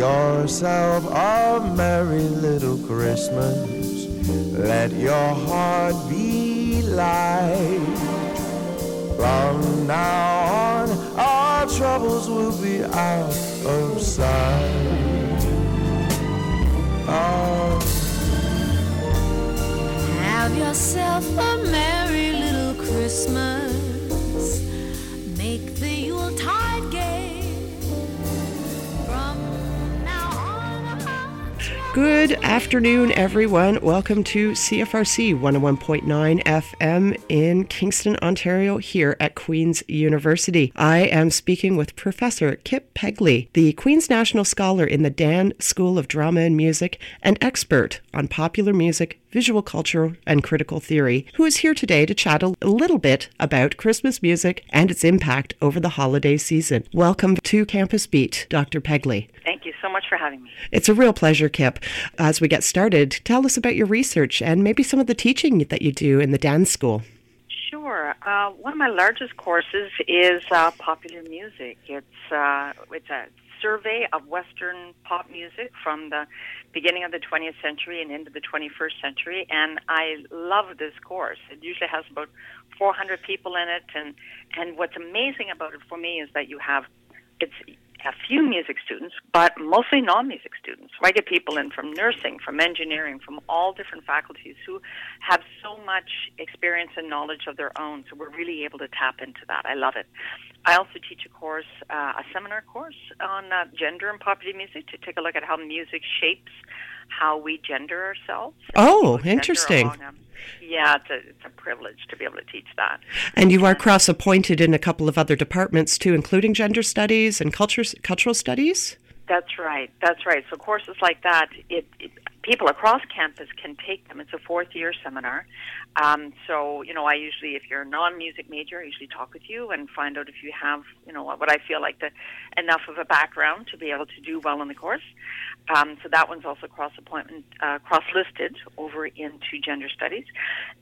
Yourself a merry little Christmas. Let your heart be light. From now on, our troubles will be out of sight. Oh. Have yourself a merry little Christmas. Good afternoon, everyone. Welcome to CFRC 101.9 FM in Kingston, Ontario, here at Queen's University. I am speaking with Professor Kip Pegley, the Queen's National Scholar in the Dan School of Drama and Music and expert on popular music, visual culture, and critical theory, who is here today to chat a little bit about Christmas music and its impact over the holiday season. Welcome to Campus Beat, Dr. Pegley. Thank you so much for having me. It's a real pleasure, Kip. As we get started, tell us about your research and maybe some of the teaching that you do in the Dan School. Sure. Uh, one of my largest courses is uh, popular music. It's uh, it's a survey of Western pop music from the beginning of the 20th century and into the 21st century, and I love this course. It usually has about 400 people in it, and and what's amazing about it for me is that you have it's a few music students, but mostly non-music students. I get people in from nursing, from engineering, from all different faculties who have so much experience and knowledge of their own. So we're really able to tap into that. I love it. I also teach a course, uh, a seminar course on uh, gender and popular music to take a look at how music shapes how we gender ourselves. Oh, Gender interesting. yeah, it's a, it's a privilege to be able to teach that. And you are cross appointed in a couple of other departments too, including gender studies and culture, cultural studies. That's right. That's right. So courses like that, it, it people across campus can take them. It's a fourth year seminar. Um, so you know, I usually, if you're a non-music major, I usually talk with you and find out if you have, you know, what I feel like the enough of a background to be able to do well in the course. Um, so that one's also cross appointment, uh, cross listed over into gender studies.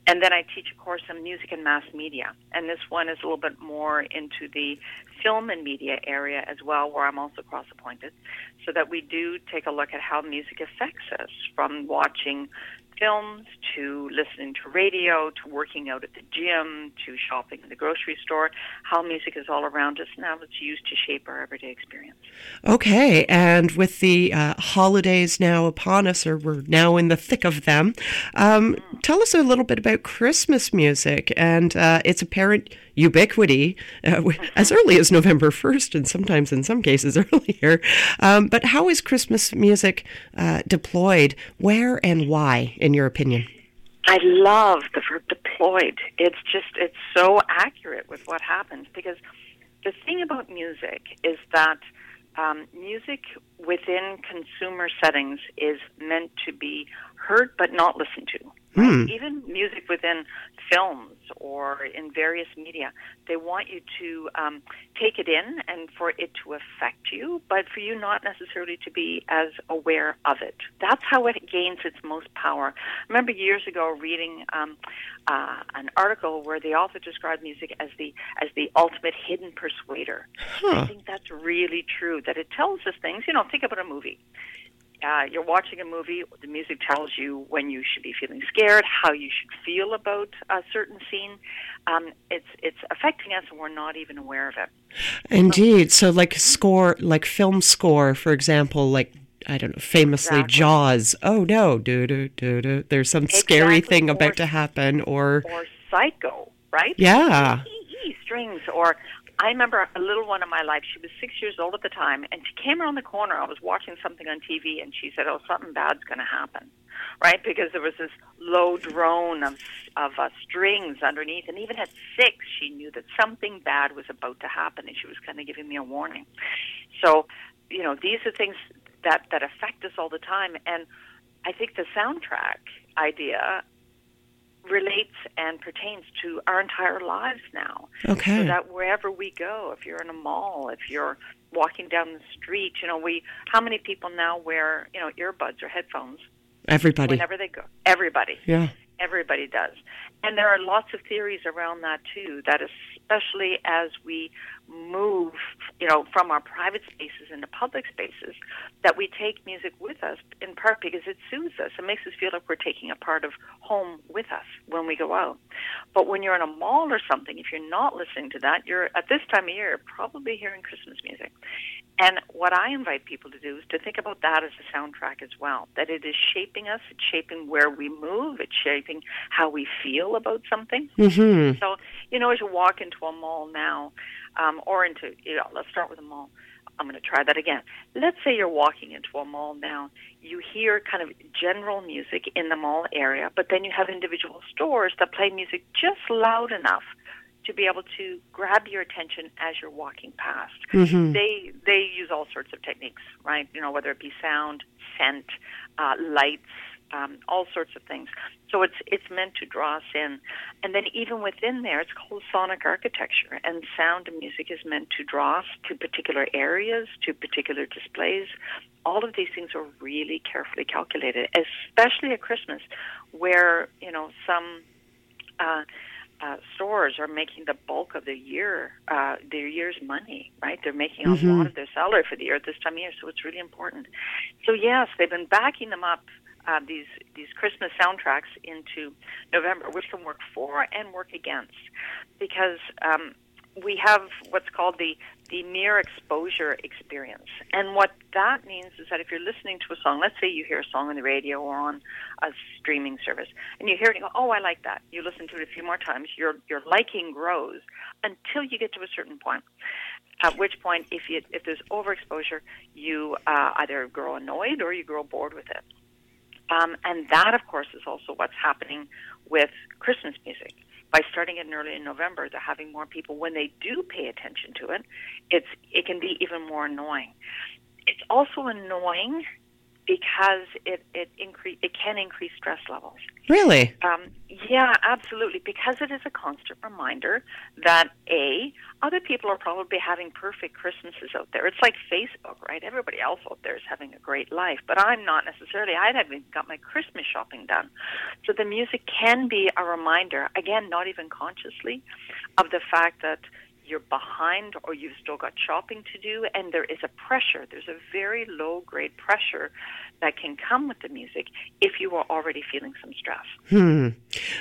And then I teach a course on music and mass media. And this one is a little bit more into the film and media area as well, where I'm also cross appointed, so that we do take a look at how music affects us from watching films to listening to radio to working out at the gym to shopping in the grocery store, how music is all around us and how it's used to shape our everyday experience. Okay, and with the uh, holidays now upon us, or we're now in the thick of them, um, tell us a little bit about Christmas music and uh, its apparent ubiquity uh, as early as November 1st, and sometimes in some cases earlier. Um, but how is Christmas music uh, deployed? Where and why, in your opinion? I love the verb deployed. It's just, it's so accurate with what happens because the thing about music is that um, music within consumer settings is meant to be heard but not listened to. Right? Even music within films or in various media, they want you to um, take it in and for it to affect you, but for you not necessarily to be as aware of it. That's how it gains its most power. I remember years ago reading um, uh, an article where the author described music as the as the ultimate hidden persuader. I think that's really true. That it tells us things. You know, think about a movie uh, you're watching a movie, the music tells you when you should be feeling scared, how you should feel about a certain scene. Um, it's it's affecting us, and we're not even aware of it. Indeed. So, like score, like film score, for example, like I don't know, famously Exactly. Jaws. Oh no, do do do do. There's some scary thing Or- about to happen, or Or Psycho, right? Yeah. E strings. Or I remember a little one in my life. She was six years old at the time, and she came around the corner. I was watching something on TV, and she said, "Oh, something bad's going to happen." right? Because there was this low drone of of uh, strings underneath, and even at six, she knew that something bad was about to happen, and she was kind of giving me a warning. So, you know, these are things that that affect us all the time, and I think the soundtrack idea relates and pertains to our entire lives now. Okay. So that wherever we go, if you're in a mall, if you're walking down the street, you know, we how many people now wear, you know, earbuds or headphones Everybody. whenever they go? Everybody. Yeah. Everybody does. And there are lots of theories around that too, that especially as we move, you know, from our private spaces into public spaces, that we take music with us in part because it soothes us. It makes us feel like we're taking a part of home with us when we go out. But when you're in a mall or something, if you're not listening to that, you're at this time of year probably hearing Christmas music. And what I invite people to do is to think about that as a soundtrack as well. That it is shaping us, it's shaping where we move, it's shaping how we feel about something. Mm-hmm. So, you know, as you walk into a mall now, um, or into, you know, let's start with a mall. I'm going to try that again. Let's say you're walking into a mall now. You hear kind of general music in the mall area, but then you have individual stores that play music just loud enough to be able to grab your attention as you're walking past. Mm-hmm. They they use all sorts of techniques, right? You know, whether it be sound, scent, uh, lights, um, all sorts of things. So it's it's meant to draw us in, and then even within there, it's called sonic architecture. And sound and music is meant to draw us to particular areas, to particular displays. All of these things are really carefully calculated, especially at Christmas, where you know some. Uh, uh, stores are making the bulk of their year, uh, their year's money, right? They're making a Mhm. lot of their salary for the year at this time of year, so it's really important. So yes, they've been backing them up uh, these these Christmas soundtracks into November, which can work for and work against, because um, we have what's called the the mere exposure experience, and what that means is that if you're listening to a song, let's say you hear a song on the radio or on a streaming service, and you hear it and go, "Oh, I like that." You listen to it a few more times, your your liking grows until you get to a certain point. At which point, if you if there's overexposure, you uh, either grow annoyed or you grow bored with it. Um, and that, of course, is also what's happening with Christmas music. By starting it early in November, they're having more people. When they do pay attention to it, it's it can be even more annoying. It's also annoying because it it increase it can increase stress levels. Really? Um, yeah, absolutely. Because it is a constant reminder that a other people are probably having perfect Christmases out there. It's like Facebook, right? Everybody else out there is having a great life, but I'm not necessarily. I haven't got my Christmas shopping done. So the music can be a reminder, again, not even consciously, of the fact that you're behind or you've still got shopping to do and there is a pressure there's a very low grade pressure that can come with the music if you are already feeling some stress Hmm.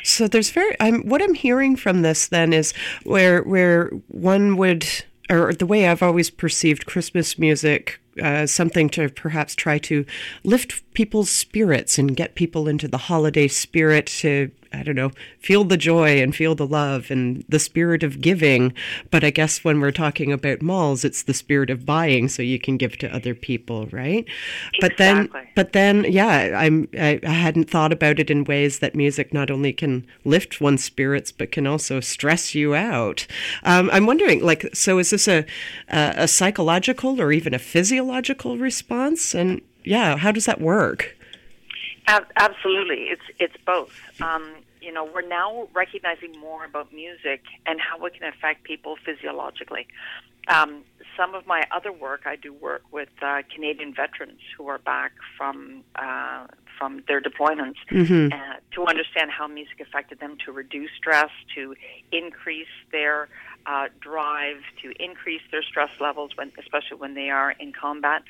So there's very. I'm what I'm hearing from this then is where where one would or the way I've always perceived Christmas music. Uh, something to perhaps try to lift people's spirits and get people into the holiday spirit to I don't know, feel the joy and feel the love and the spirit of giving. But I guess when we're talking about malls, it's the spirit of buying so you can give to other people, right? Exactly. But then, but then, yeah, I'm I, I hadn't thought about it in ways that music not only can lift one's spirits but can also stress you out. Um, I'm wondering, like, so is this a a, a psychological or even a physiological response? And yeah, how does that work? Absolutely, it's it's both. Um, you know, we're now recognizing more about music and how it can affect people physiologically. Um, some of my other work, I do work with uh, Canadian veterans who are back from uh, from their deployments Mm-hmm. uh, to understand how music affected them to reduce stress, to increase their uh, drive, to increase their stress levels, when, especially when they are in combat.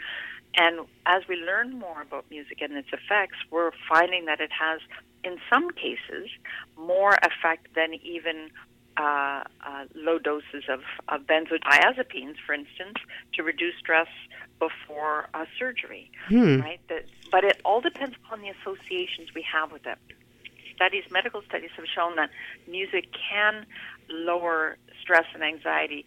And as we learn more about music and its effects, we're finding that it has, in some cases, more effect than even uh, uh, low doses of, of benzodiazepines, for instance, to reduce stress before uh, surgery. Hmm. Right? That, but it all depends upon the associations we have with it. Studies, medical studies have shown that music can lower stress and anxiety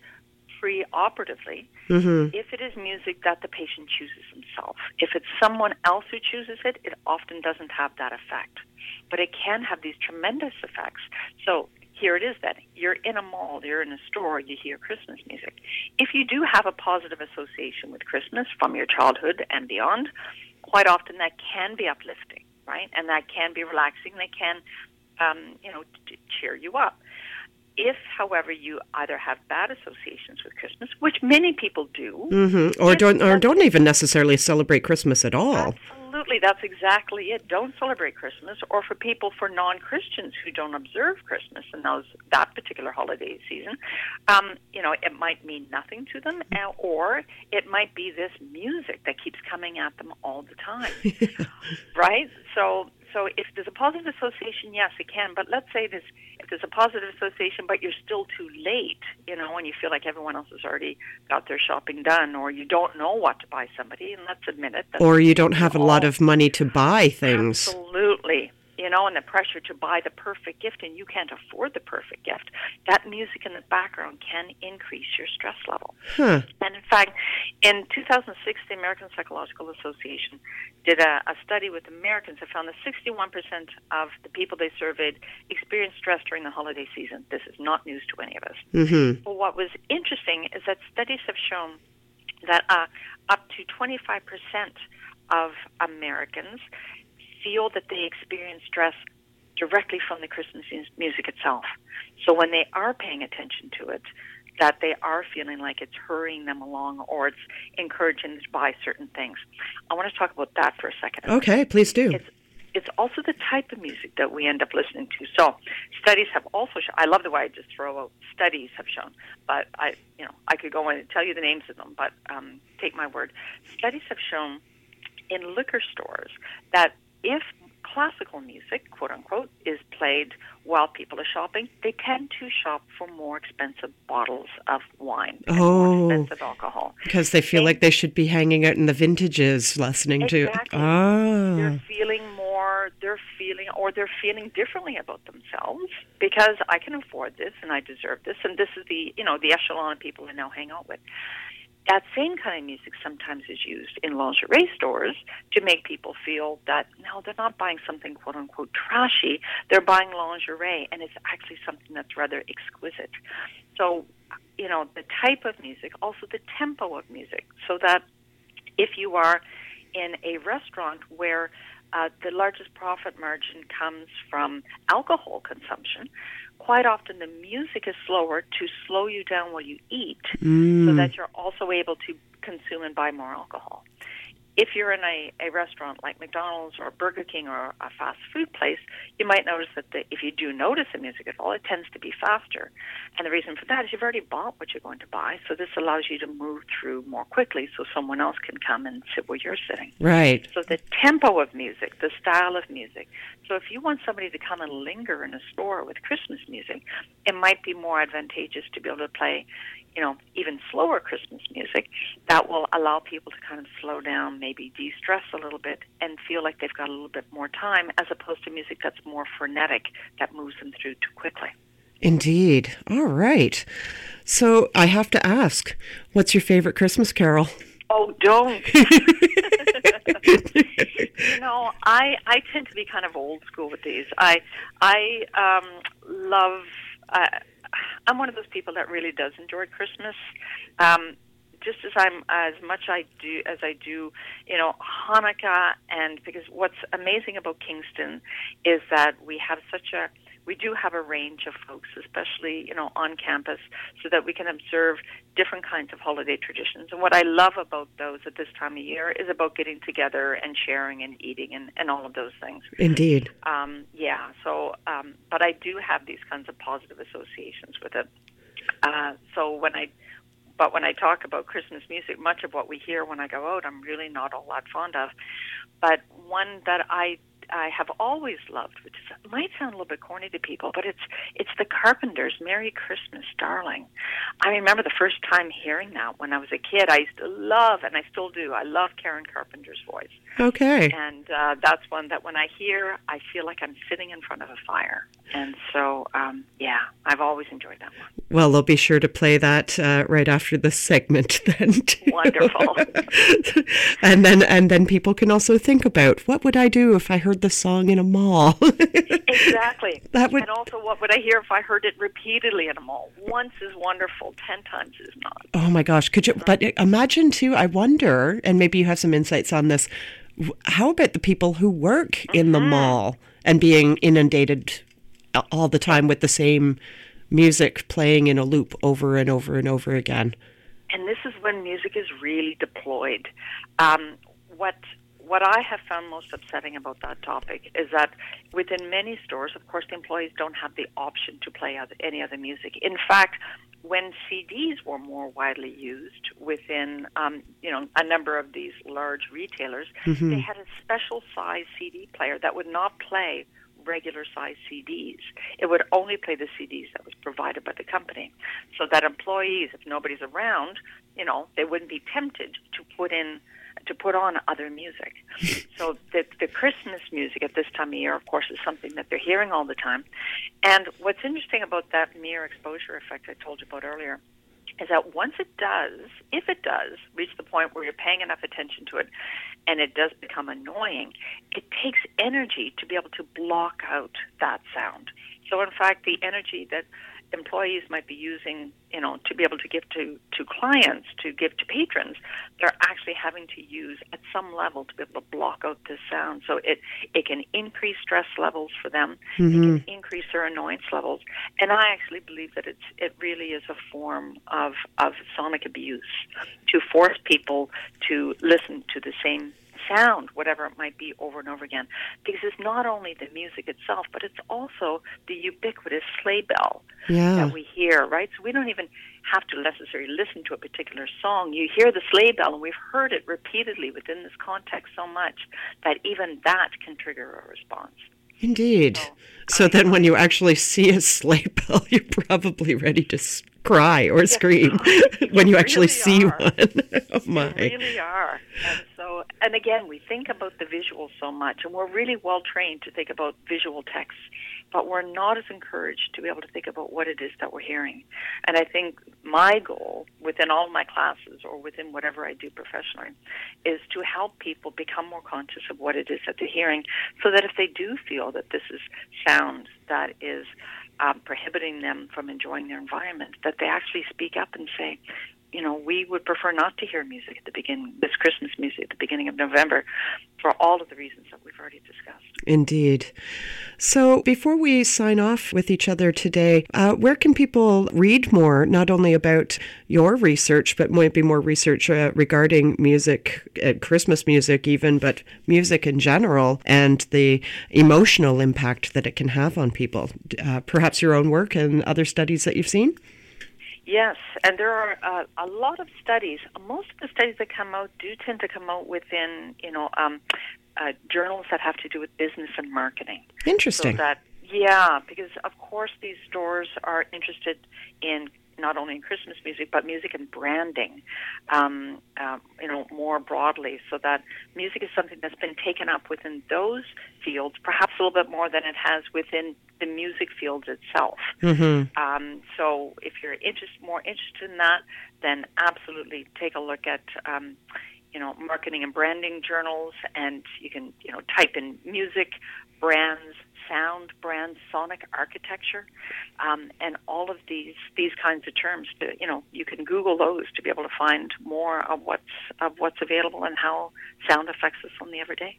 preoperatively Mm-hmm. if it is music that the patient chooses himself. If it's someone else who chooses it, it often doesn't have that effect. But it can have these tremendous effects. So here it is then. You're in a mall, you're in a store, you hear Christmas music. If you do have a positive association with Christmas from your childhood and beyond, quite often that can be uplifting, right? And that can be relaxing. They can, um, you know, t- cheer you up. If, however, you either have bad associations with Christmas, which many people do, Mm-hmm. Or don't or don't even necessarily celebrate Christmas at all. Absolutely, that's exactly it. Don't celebrate Christmas, or for people for non-Christians who don't observe Christmas and those that particular holiday season, um, you know, it might mean nothing to them, uh, or it might be this music that keeps coming at them all the time, right? So, so if there's a positive association, yes, it can. But let's say there's if there's a positive association, but you're still too late, you know, and you feel like everyone else has already got their shopping done, or you don't know what to buy somebody, and let's admit it. that's Or you don't have a lot of money to buy things. Absolutely. You know, and the pressure to buy the perfect gift and you can't afford the perfect gift. That music in the background can increase your stress level. Huh. And in fact, in 2006, the American Psychological Association did a, a study with Americans that found that 61% of the people they surveyed experienced stress during the holiday season. This is not news to any of us. Mm-hmm. But what was interesting is that studies have shown that uh, up to 25% of Americans feel that they experience stress directly from the Christmas music itself. So when they are paying attention to it, that they are feeling like it's hurrying them along or it's encouraging them to buy certain things. I want to talk about that for a second Okay, please do. it's it's also the type of music that we end up listening to. So, studies have also shown. I love the way I just throw out studies have shown, but I, you know, I could go in and tell you the names of them, but um, take my word. Studies have shown in liquor stores that if classical music, quote unquote, is played while people are shopping, they tend to shop for more expensive bottles of wine and Oh. more expensive alcohol. Because they feel like they should be hanging out in the vintages listening Exactly. to. Ah. they're feeling more they're feeling or they're feeling differently about themselves because I can afford this and I deserve this and this is the you know the echelon of people I now hang out with. That same kind of music sometimes is used in lingerie stores to make people feel that no, they're not buying something quote unquote trashy. They're buying lingerie and it's actually something that's rather exquisite. So, you know, the type of music, also the tempo of music, so that if you are in a restaurant where uh, the largest profit margin comes from alcohol consumption, quite often the music is slower to slow you down while you eat Mm. so that you're also able to consume and buy more alcohol. If you're in a, a restaurant like McDonald's or Burger King or a fast food place, you might notice that the, if you do notice the music at all, it tends to be faster. And the reason for that is you've already bought what you're going to buy, so this allows you to move through more quickly so someone else can come and sit where you're sitting. Right. So the tempo of music, the style of music. So if you want somebody to come and linger in a store with Christmas music, it might be more advantageous to be able to play, you know, even slower Christmas music that will allow people to kind of slow down, maybe de-stress a little bit and feel like they've got a little bit more time as opposed to music that's more frenetic that moves them through too quickly. Indeed. All right. So I have to ask, what's your favorite Christmas carol? Oh, don't. you know, I I tend to be kind of old school with these. I I um, love. Uh, I'm one of those people that really does enjoy Christmas. Um, just as I'm as much I do as I do, you know, Hanukkah, and because what's amazing about Kingston is that we have such a we do have a range of folks, especially you know on campus, so that we can observe different kinds of holiday traditions. And what I love about those at this time of year is about getting together and sharing and eating and, and all of those things. Indeed. Um, yeah. So, um, but I do have these kinds of positive associations with it. Uh, so when I, but when I talk about Christmas music, much of what we hear when I go out, I'm really not all that fond of. But one that I I have always loved, which is, might sound a little bit corny to people, but it's it's the Carpenters' "Merry Christmas, Darling." I remember the first time hearing that when I was a kid. I used to love, and I still do. I love Karen Carpenter's voice. Okay. and uh, that's one that when I hear, I feel like I'm sitting in front of a fire. And so, um, yeah, I've always enjoyed that one. Well, they'll be sure to play that uh, right after this segment then. too. Wonderful. and then and then people can also think about what would I do if I heard the song in a mall? Exactly. That would- And also, what would I hear if I heard it repeatedly in a mall? Once is wonderful, ten times is not. oh my gosh, could you but imagine too, I wonder and maybe you have some insights on this. How about the people who work in the mall and being inundated all the time with the same music playing in a loop over and over and over again? and this is when music is really deployed. Um, what what I have found most upsetting about that topic is that within many stores, of course, the employees don't have the option to play other, any other music. In fact, when CDs were more widely used within, um, you know, a number of these large retailers, they had a special size CD player that would not play regular size CDs. It would only play the CDs that was provided by the company. So that employees, if nobody's around, you know, they wouldn't be tempted to put in to put on other music. so the the Christmas music at this time of year, of course, is something that they're hearing all the time. And what's interesting about that mere exposure effect I told you about earlier is that once it does, if it does, reach the point where you're paying enough attention to it and it does become annoying, it takes energy to be able to block out that sound. So, in fact, the energy that employees might be using, you know, to be able to give to, to clients, to give to patrons, they're actually having to use at some level to be able to block out this sound. So it, it can increase stress levels for them. It can mm-hmm. increase their annoyance levels. And I actually believe that it's, it really is a form of, of sonic abuse to force people to listen to the same sound, whatever it might be, over and over again. Because it's not only the music itself, but it's also the ubiquitous sleigh bell Yeah. that we hear, right? So we don't even have to necessarily listen to a particular song. You hear the sleigh bell, and we've heard it repeatedly within this context so much that even that can trigger a response. Indeed. So then when you actually see a sleigh bell, you're probably ready to s- cry or scream when you actually see are. one. oh my. They really are. And and again, we think about the visuals so much, and we're really well trained to think about visual text, but we're not as encouraged to be able to think about what it is that we're hearing. And I think my goal within all my classes or within whatever I do professionally is to help people become more conscious of what it is that they're hearing so that if they do feel that this is sound that is um, prohibiting them from enjoying their environment, that they actually speak up and say, you know, we would prefer not to hear music at the beginning, this Christmas music at the beginning of November, for all of the reasons that we've already discussed. Indeed. So before we sign off with each other today, uh, where can people read more, not only about your research, but might be more research uh, regarding music, uh, Christmas music even, but music in general and the emotional impact that it can have on people? Uh, perhaps your own work and other studies that you've seen? Yes, and there are uh, a lot of studies. Most of the studies that come out do tend to come out within, you know, um, uh, journals that have to do with business and marketing. Interesting. So that, yeah, because of course these stores are interested in not only in Christmas music but music and branding, um, uh, you know, more broadly. So that music is something that's been taken up within those fields, perhaps a little bit more than it has within the music fields itself. mm-hmm. Um, so if you're interest, more interested in that, then absolutely take a look at, um, you know, marketing and branding journals, and you can, you know, type in music, brands, sound, brands, sonic architecture, um, and all of these these kinds of terms. To, you know, you can Google those to be able to find more of what's of what's available and how sound affects us on the everyday.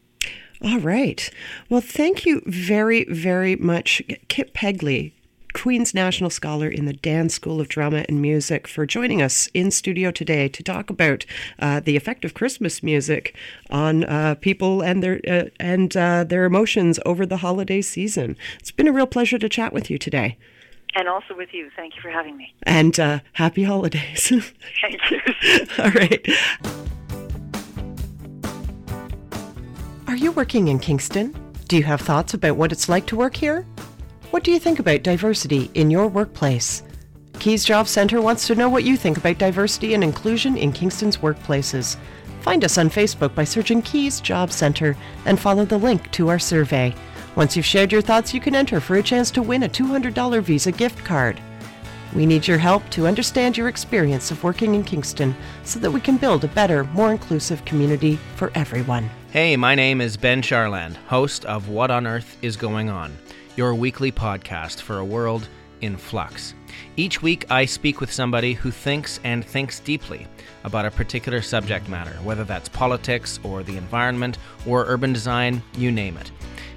All right. Well, thank you very, very much, Kip Pegley, Queen's National Scholar in the Dan School of Drama and Music, for joining us in studio today to talk about uh, the effect of Christmas music on uh, people and their uh, and uh, their emotions over the holiday season. It's been a real pleasure to chat with you today, And also with you, thank you for having me. and uh, happy holidays. Thank you. All right. Are you working in Kingston? Do you have thoughts about what it's like to work here? What do you think about diversity in your workplace? Keys Job Center wants to know what you think about diversity and inclusion in Kingston's workplaces. Find us on Facebook by searching Keys Job Center and follow the link to our survey. Once you've shared your thoughts, you can enter for a chance to win a $200 Visa gift card. We need your help to understand your experience of working in Kingston so that we can build a better, more inclusive community for everyone. Hey, my name is Ben Charland, host of What on Earth is Going On, your weekly podcast for a world in flux. Each week, I speak with somebody who thinks and thinks deeply about a particular subject matter, whether that's politics or the environment or urban design, you name it.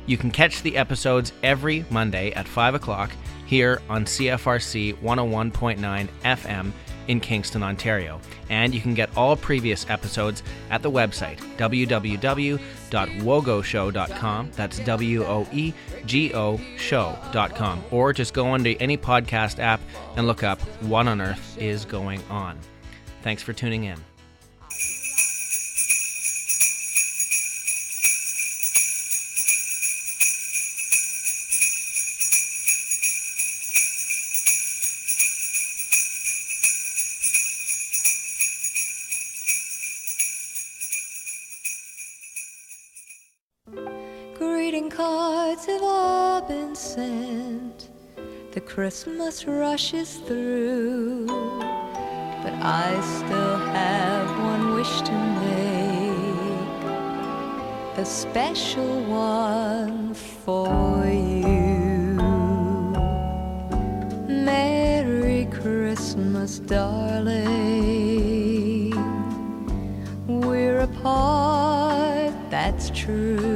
You can catch the episodes every Monday at 5 o'clock here on CFRC 101.9 FM in Kingston, Ontario. And you can get all previous episodes at the website www.woegoshow.com. That's W O E G O show.com. Or just go onto any podcast app and look up What on Earth is Going On. Thanks for tuning in. Have all been sent. The Christmas rushes through. But I still have one wish to make. A special one for you. Merry Christmas, darling. We're apart, that's true.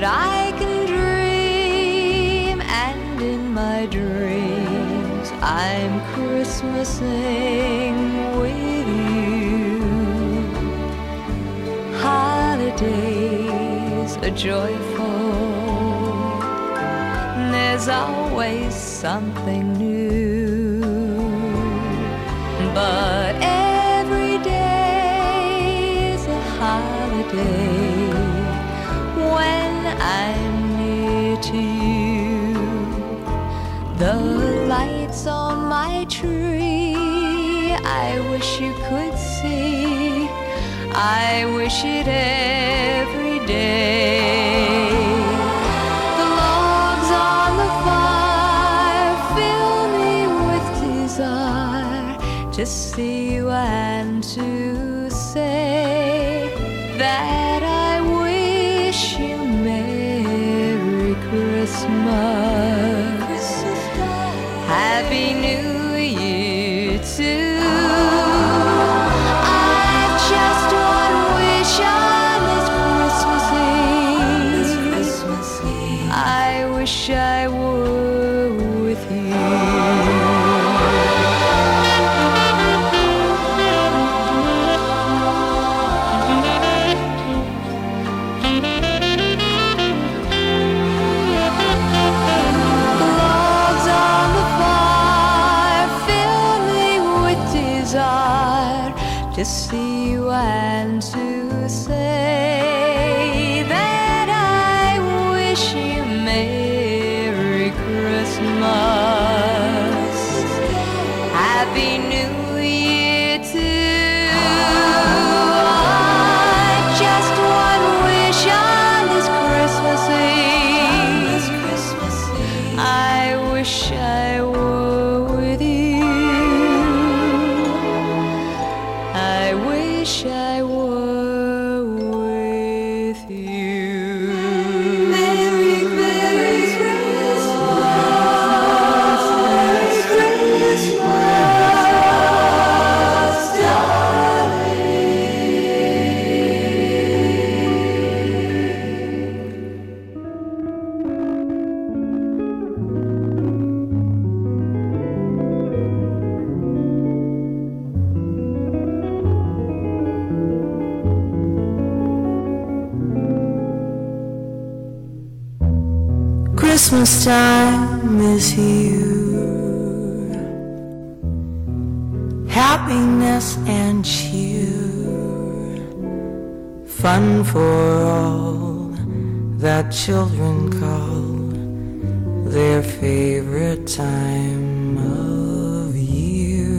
But I can dream, and in my dreams, I'm Christmasing with you. Holidays are joyful, there's always something tree, I wish you could see. I wish it every day. The logs on the fire fill me with desire to see you and to say that I wish you Merry Christmas. Happy New Christmas time is here. Happiness and cheer, fun for all that children call their favorite time of year.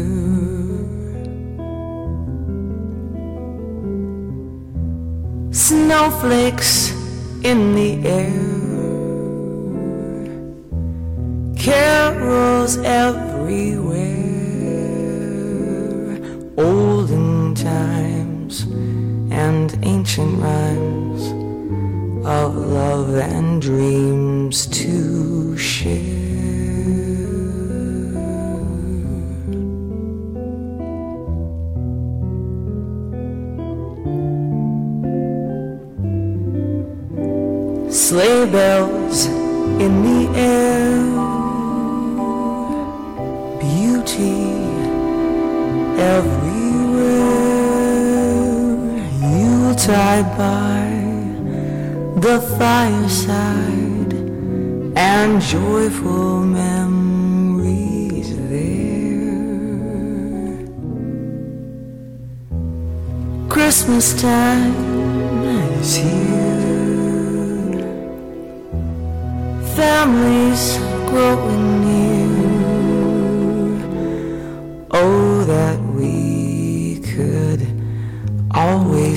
Snowflakes in the air carols everywhere, olden times and ancient rhymes of love and dreams to share. sleigh bells in the air, everywhere. Yuletide by the fireside and joyful memories there. Christmas time is here. families growing near.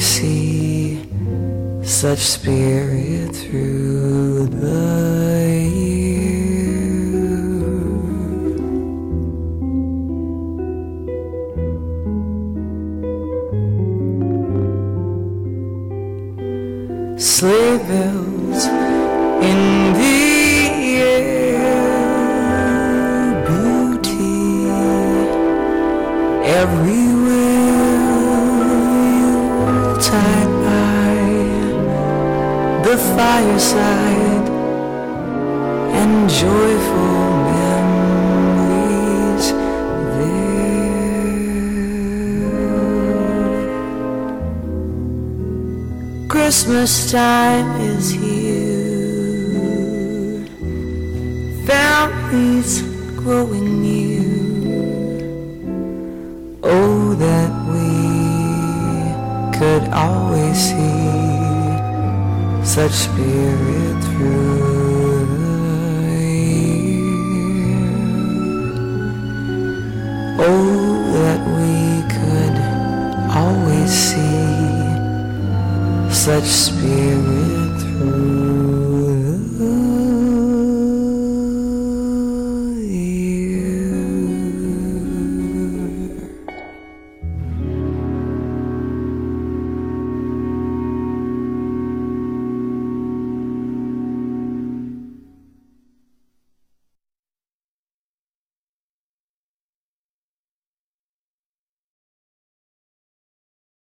See such spirit through the year. Sleigh bells in the air, beauty everywhere fireside and joyful memories there. Christmas time is here, families growing near. Oh, that we could always see such spirit through the year. Oh, that we could always see such spirit